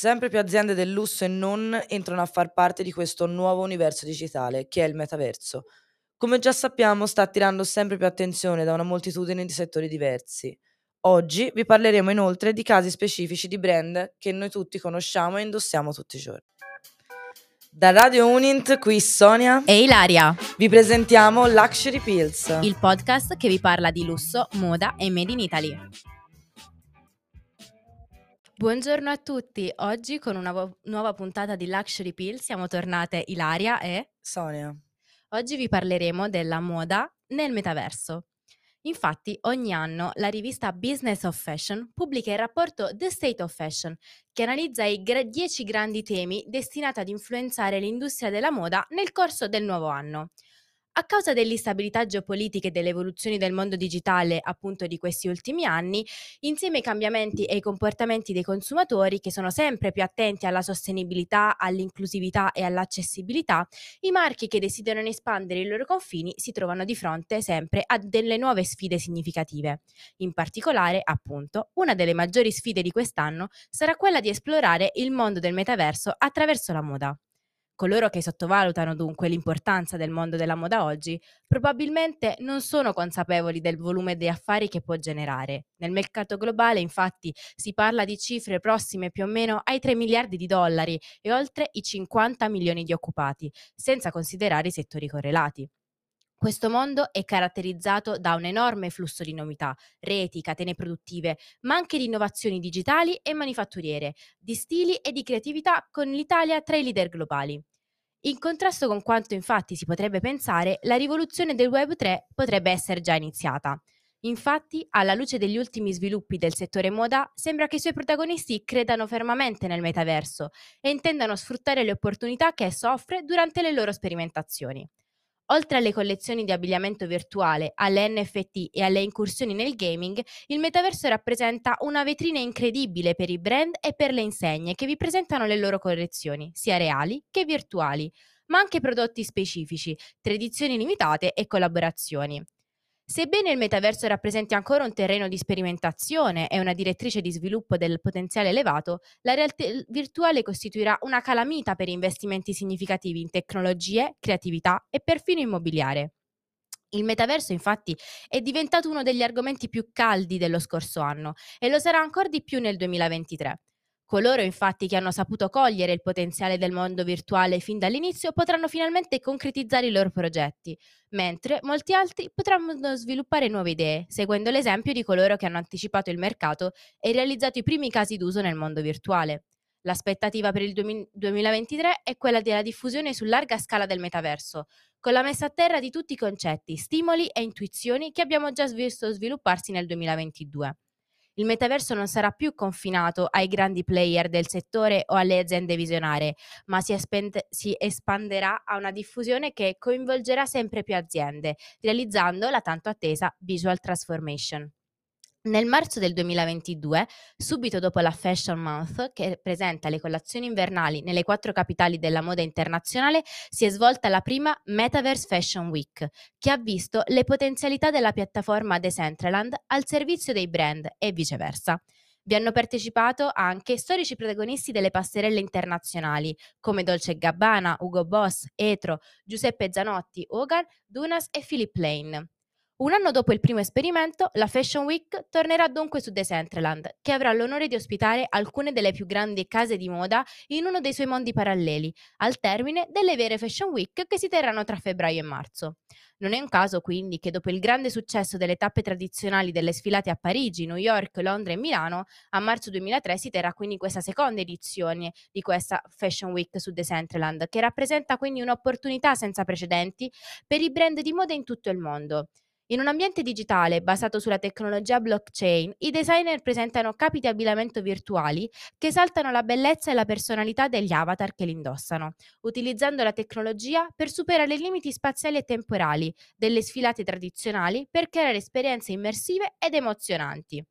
Sempre più aziende del lusso e non entrano a far parte di questo nuovo universo digitale, che è il metaverso. Come già sappiamo, sta attirando sempre più attenzione da una moltitudine di settori diversi. Oggi vi parleremo inoltre di casi specifici di brand che noi tutti conosciamo e indossiamo tutti i giorni. Da Radio Unint, qui Sonia e Ilaria. Vi presentiamo Luxury Pills, il podcast che vi parla di lusso, moda e made in Italy. Buongiorno a tutti, oggi con una vo- nuova puntata di Luxury Pill siamo tornate Ilaria e Sonia. Oggi vi parleremo della moda nel metaverso. Infatti, ogni anno la rivista Business of Fashion pubblica il rapporto The State of Fashion, che analizza i 10 grandi temi destinati ad influenzare l'industria della moda nel corso del nuovo anno. A causa dell'instabilità geopolitica e delle evoluzioni del mondo digitale appunto di questi ultimi anni, insieme ai cambiamenti e ai comportamenti dei consumatori che sono sempre più attenti alla sostenibilità, all'inclusività e all'accessibilità, i marchi che desiderano espandere i loro confini si trovano di fronte sempre a delle nuove sfide significative. In particolare, appunto, una delle maggiori sfide di quest'anno sarà quella di esplorare il mondo del metaverso attraverso la moda. Coloro che sottovalutano dunque l'importanza del mondo della moda oggi probabilmente non sono consapevoli del volume di affari che può generare. Nel mercato globale infatti si parla di cifre prossime più o meno ai 3 miliardi di dollari e oltre i 50 milioni di occupati, senza considerare i settori correlati. Questo mondo è caratterizzato da un enorme flusso di novità, reti, catene produttive, ma anche di innovazioni digitali e manifatturiere, di stili e di creatività con l'Italia tra i leader globali. In contrasto con quanto infatti si potrebbe pensare, la rivoluzione del Web 3 potrebbe essere già iniziata. Infatti, alla luce degli ultimi sviluppi del settore moda, sembra che i suoi protagonisti credano fermamente nel metaverso e intendano sfruttare le opportunità che esso offre durante le loro sperimentazioni. Oltre alle collezioni di abbigliamento virtuale, alle NFT e alle incursioni nel gaming, il metaverso rappresenta una vetrina incredibile per i brand e per le insegne che vi presentano le loro collezioni, sia reali che virtuali, ma anche prodotti specifici, tradizioni limitate e collaborazioni. Sebbene il metaverso rappresenti ancora un terreno di sperimentazione e una direttrice di sviluppo del potenziale elevato, la realtà virtuale costituirà una calamita per investimenti significativi in tecnologie, creatività e perfino immobiliare. Il metaverso infatti è diventato uno degli argomenti più caldi dello scorso anno e lo sarà ancora di più nel 2023. Coloro infatti che hanno saputo cogliere il potenziale del mondo virtuale fin dall'inizio potranno finalmente concretizzare i loro progetti, mentre molti altri potranno sviluppare nuove idee, seguendo l'esempio di coloro che hanno anticipato il mercato e realizzato i primi casi d'uso nel mondo virtuale. L'aspettativa per il 2023 è quella della diffusione su larga scala del metaverso, con la messa a terra di tutti i concetti, stimoli e intuizioni che abbiamo già visto svilupparsi nel 2022 il metaverso non sarà più confinato ai grandi player del settore o alle aziende visionarie, ma si, espand- si espanderà a una diffusione che coinvolgerà sempre più aziende, realizzando la tanto attesa visual transformation. Nel marzo del 2022, subito dopo la Fashion Month, che presenta le colazioni invernali nelle quattro capitali della moda internazionale, si è svolta la prima Metaverse Fashion Week, che ha visto le potenzialità della piattaforma Decentraland al servizio dei brand e viceversa. Vi hanno partecipato anche storici protagonisti delle passerelle internazionali, come Dolce Gabbana, Ugo Boss, Etro, Giuseppe Zanotti, Hogan, Dunas e Philip Lane. Un anno dopo il primo esperimento, la Fashion Week tornerà dunque su Decentraland, che avrà l'onore di ospitare alcune delle più grandi case di moda in uno dei suoi mondi paralleli, al termine delle vere Fashion Week che si terranno tra febbraio e marzo. Non è un caso quindi che dopo il grande successo delle tappe tradizionali delle sfilate a Parigi, New York, Londra e Milano, a marzo 2003 si terrà quindi questa seconda edizione di questa Fashion Week su Decentraland, che rappresenta quindi un'opportunità senza precedenti per i brand di moda in tutto il mondo. In un ambiente digitale basato sulla tecnologia blockchain, i designer presentano capi di abbigliamento virtuali che esaltano la bellezza e la personalità degli avatar che li indossano, utilizzando la tecnologia per superare i limiti spaziali e temporali delle sfilate tradizionali per creare esperienze immersive ed emozionanti.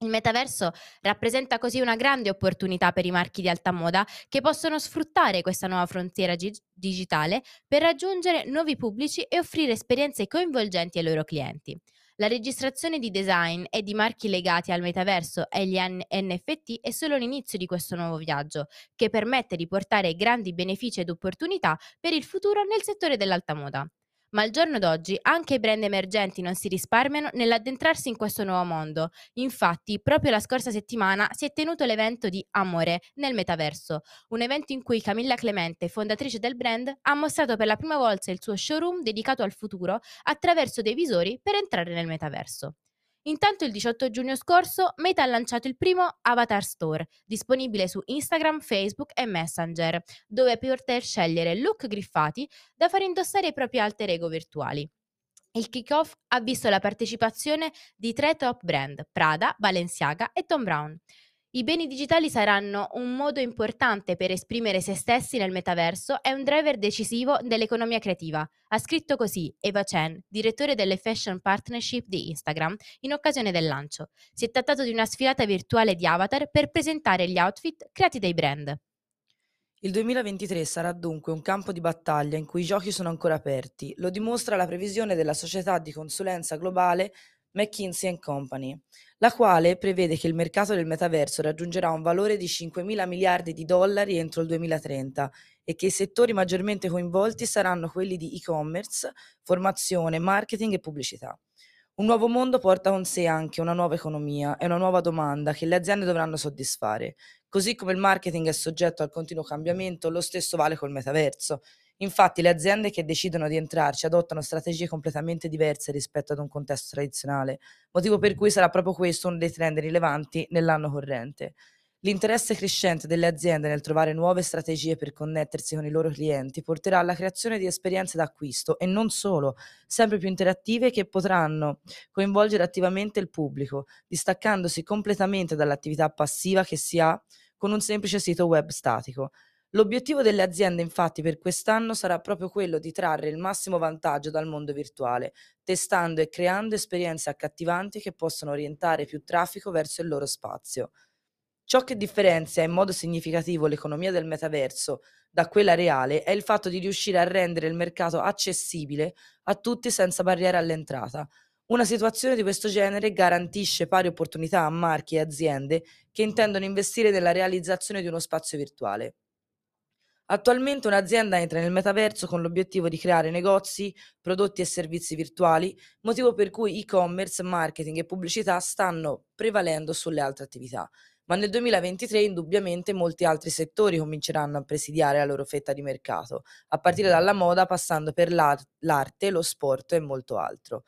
Il metaverso rappresenta così una grande opportunità per i marchi di alta moda che possono sfruttare questa nuova frontiera gi- digitale per raggiungere nuovi pubblici e offrire esperienze coinvolgenti ai loro clienti. La registrazione di design e di marchi legati al metaverso e agli NFT è solo l'inizio di questo nuovo viaggio, che permette di portare grandi benefici ed opportunità per il futuro nel settore dell'alta moda. Ma al giorno d'oggi anche i brand emergenti non si risparmiano nell'addentrarsi in questo nuovo mondo. Infatti, proprio la scorsa settimana si è tenuto l'evento di Amore nel metaverso, un evento in cui Camilla Clemente, fondatrice del brand, ha mostrato per la prima volta il suo showroom dedicato al futuro attraverso dei visori per entrare nel metaverso. Intanto il 18 giugno scorso Meta ha lanciato il primo Avatar Store, disponibile su Instagram, Facebook e Messenger, dove poter scegliere look griffati da far indossare ai propri alter ego virtuali. Il kick-off ha visto la partecipazione di tre top brand, Prada, Balenciaga e Tom Brown. I beni digitali saranno un modo importante per esprimere se stessi nel metaverso e un driver decisivo dell'economia creativa. Ha scritto così Eva Chen, direttore delle Fashion Partnership di Instagram, in occasione del lancio. Si è trattato di una sfilata virtuale di avatar per presentare gli outfit creati dai brand. Il 2023 sarà dunque un campo di battaglia in cui i giochi sono ancora aperti. Lo dimostra la previsione della società di consulenza globale McKinsey Company, la quale prevede che il mercato del metaverso raggiungerà un valore di 5 mila miliardi di dollari entro il 2030 e che i settori maggiormente coinvolti saranno quelli di e-commerce, formazione, marketing e pubblicità. Un nuovo mondo porta con sé anche una nuova economia e una nuova domanda che le aziende dovranno soddisfare. Così come il marketing è soggetto al continuo cambiamento, lo stesso vale col metaverso. Infatti le aziende che decidono di entrarci adottano strategie completamente diverse rispetto ad un contesto tradizionale, motivo per cui sarà proprio questo uno dei trend rilevanti nell'anno corrente. L'interesse crescente delle aziende nel trovare nuove strategie per connettersi con i loro clienti porterà alla creazione di esperienze d'acquisto e non solo, sempre più interattive che potranno coinvolgere attivamente il pubblico, distaccandosi completamente dall'attività passiva che si ha con un semplice sito web statico. L'obiettivo delle aziende infatti per quest'anno sarà proprio quello di trarre il massimo vantaggio dal mondo virtuale, testando e creando esperienze accattivanti che possono orientare più traffico verso il loro spazio. Ciò che differenzia in modo significativo l'economia del metaverso da quella reale è il fatto di riuscire a rendere il mercato accessibile a tutti senza barriere all'entrata. Una situazione di questo genere garantisce pari opportunità a marchi e aziende che intendono investire nella realizzazione di uno spazio virtuale. Attualmente un'azienda entra nel metaverso con l'obiettivo di creare negozi, prodotti e servizi virtuali, motivo per cui e-commerce, marketing e pubblicità stanno prevalendo sulle altre attività. Ma nel 2023 indubbiamente molti altri settori cominceranno a presidiare la loro fetta di mercato, a partire dalla moda passando per l'arte, lo sport e molto altro.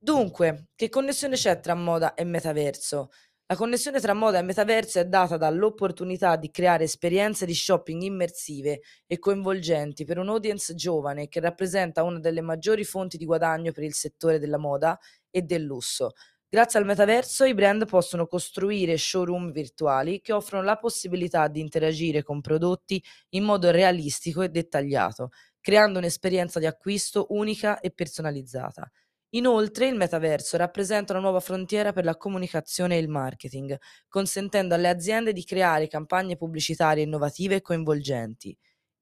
Dunque, che connessione c'è tra moda e metaverso? La connessione tra moda e metaverso è data dall'opportunità di creare esperienze di shopping immersive e coinvolgenti per un'audience giovane che rappresenta una delle maggiori fonti di guadagno per il settore della moda e del lusso. Grazie al metaverso i brand possono costruire showroom virtuali che offrono la possibilità di interagire con prodotti in modo realistico e dettagliato, creando un'esperienza di acquisto unica e personalizzata. Inoltre il metaverso rappresenta una nuova frontiera per la comunicazione e il marketing, consentendo alle aziende di creare campagne pubblicitarie innovative e coinvolgenti.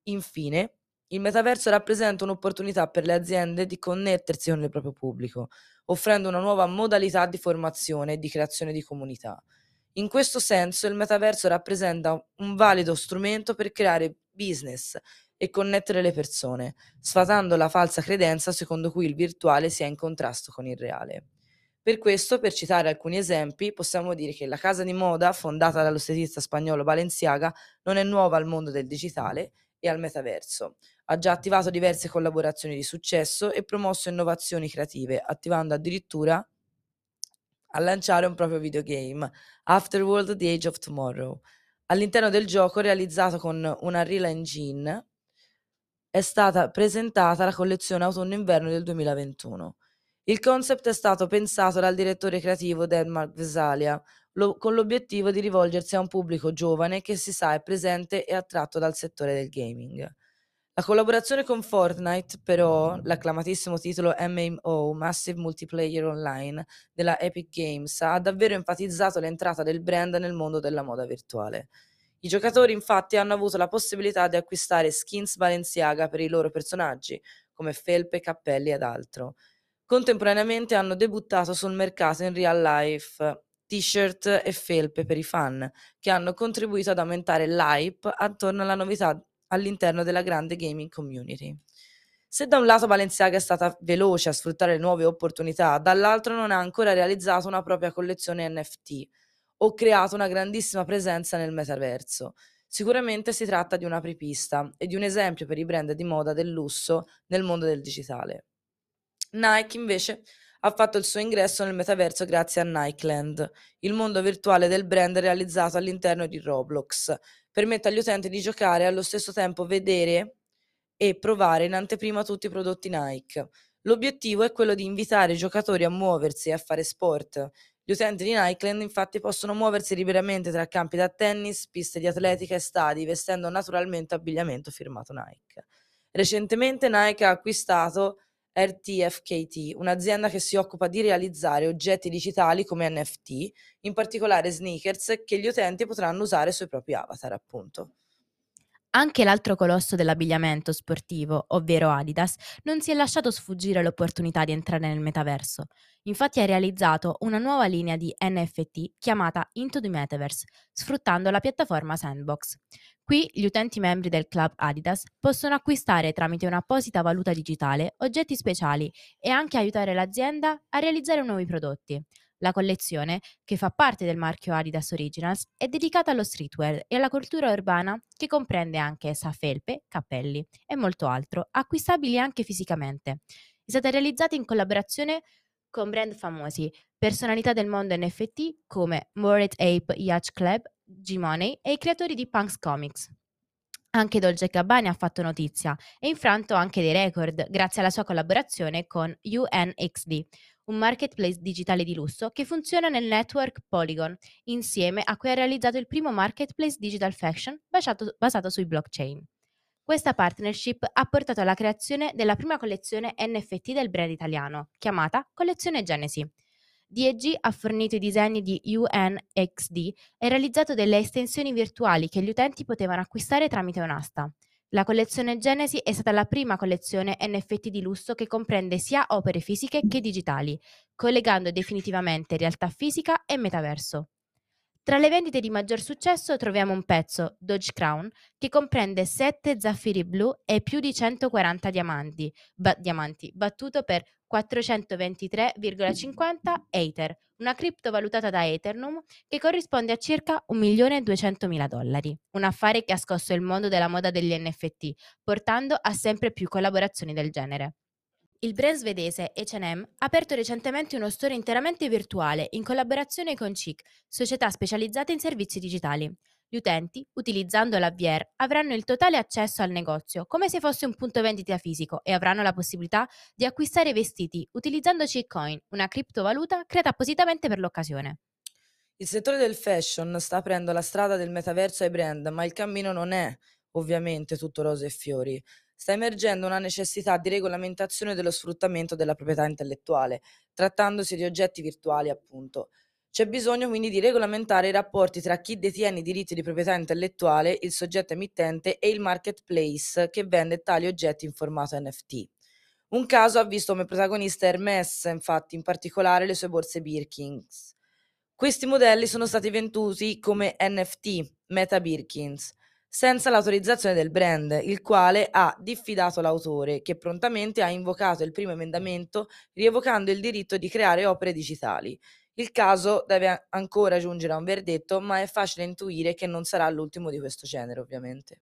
Infine, il metaverso rappresenta un'opportunità per le aziende di connettersi con il proprio pubblico, offrendo una nuova modalità di formazione e di creazione di comunità. In questo senso il metaverso rappresenta un valido strumento per creare business e connettere le persone, sfatando la falsa credenza secondo cui il virtuale sia in contrasto con il reale. Per questo, per citare alcuni esempi, possiamo dire che la casa di moda, fondata dallo stilista spagnolo Balenciaga, non è nuova al mondo del digitale e al metaverso. Ha già attivato diverse collaborazioni di successo e promosso innovazioni creative, attivando addirittura a lanciare un proprio videogame, Afterworld The Age of Tomorrow. All'interno del gioco, realizzato con una Unreal Engine, è stata presentata la collezione autunno-inverno del 2021. Il concept è stato pensato dal direttore creativo Denmark Vesalia, lo, con l'obiettivo di rivolgersi a un pubblico giovane che si sa è presente e attratto dal settore del gaming. La collaborazione con Fortnite, però, l'acclamatissimo titolo MMO, Massive Multiplayer Online, della Epic Games, ha davvero enfatizzato l'entrata del brand nel mondo della moda virtuale. I giocatori infatti hanno avuto la possibilità di acquistare skins Balenciaga per i loro personaggi, come felpe, cappelli ed altro. Contemporaneamente hanno debuttato sul mercato in real life t-shirt e felpe per i fan, che hanno contribuito ad aumentare l'hype attorno alla novità all'interno della grande gaming community. Se da un lato Balenciaga è stata veloce a sfruttare le nuove opportunità, dall'altro non ha ancora realizzato una propria collezione NFT o creato una grandissima presenza nel metaverso. Sicuramente si tratta di una apripista e di un esempio per i brand di moda del lusso nel mondo del digitale. Nike invece ha fatto il suo ingresso nel metaverso grazie a Nikeland, il mondo virtuale del brand realizzato all'interno di Roblox. Permette agli utenti di giocare e allo stesso tempo vedere e provare in anteprima tutti i prodotti Nike. L'obiettivo è quello di invitare i giocatori a muoversi e a fare sport. Gli utenti di Nikeland infatti possono muoversi liberamente tra campi da tennis, piste di atletica e stadi, vestendo naturalmente abbigliamento firmato Nike. Recentemente Nike ha acquistato RTFKT, un'azienda che si occupa di realizzare oggetti digitali come NFT, in particolare sneakers, che gli utenti potranno usare sui propri avatar, appunto. Anche l'altro colosso dell'abbigliamento sportivo, ovvero Adidas, non si è lasciato sfuggire l'opportunità di entrare nel metaverso. Infatti ha realizzato una nuova linea di NFT chiamata Into the Metaverse, sfruttando la piattaforma Sandbox. Qui gli utenti membri del club Adidas possono acquistare tramite un'apposita valuta digitale oggetti speciali e anche aiutare l'azienda a realizzare nuovi prodotti. La collezione, che fa parte del marchio Adidas Originals, è dedicata allo streetwear e alla cultura urbana che comprende anche felpe, cappelli e molto altro, acquistabili anche fisicamente. È stata realizzata in collaborazione con brand famosi, personalità del mondo NFT come Mored Ape Yacht Club, G-Money e i creatori di Punks Comics. Anche Dolce Gabbani ha fatto notizia e infranto anche dei record grazie alla sua collaborazione con UNXD, un marketplace digitale di lusso che funziona nel network Polygon, insieme a cui ha realizzato il primo marketplace digital fashion basato, basato sui blockchain. Questa partnership ha portato alla creazione della prima collezione NFT del brand italiano, chiamata Collezione Genesi. DEG ha fornito i disegni di UNXD e realizzato delle estensioni virtuali che gli utenti potevano acquistare tramite un'asta. La collezione Genesi è stata la prima collezione NFT di lusso che comprende sia opere fisiche che digitali, collegando definitivamente realtà fisica e metaverso. Tra le vendite di maggior successo troviamo un pezzo, Dodge Crown, che comprende 7 zaffiri blu e più di 140 diamanti, ba- diamanti battuto per 423,50 Ether, una cripto valutata da Ethereum che corrisponde a circa 1.200.000 dollari. Un affare che ha scosso il mondo della moda degli NFT, portando a sempre più collaborazioni del genere. Il brand svedese H&M ha aperto recentemente uno store interamente virtuale in collaborazione con Chic, società specializzata in servizi digitali. Gli utenti, utilizzando la VR, avranno il totale accesso al negozio, come se fosse un punto vendita fisico, e avranno la possibilità di acquistare vestiti utilizzando Coin, una criptovaluta creata appositamente per l'occasione. Il settore del fashion sta aprendo la strada del metaverso ai brand, ma il cammino non è ovviamente tutto rose e fiori. Sta emergendo una necessità di regolamentazione dello sfruttamento della proprietà intellettuale, trattandosi di oggetti virtuali, appunto. C'è bisogno quindi di regolamentare i rapporti tra chi detiene i diritti di proprietà intellettuale, il soggetto emittente e il marketplace che vende tali oggetti in formato NFT. Un caso ha visto come protagonista Hermès, infatti, in particolare le sue borse Birkins. Questi modelli sono stati venduti come NFT, Meta Birkins, senza l'autorizzazione del brand, il quale ha diffidato l'autore, che prontamente ha invocato il primo emendamento rievocando il diritto di creare opere digitali. Il caso deve ancora giungere a un verdetto, ma è facile intuire che non sarà l'ultimo di questo genere, ovviamente.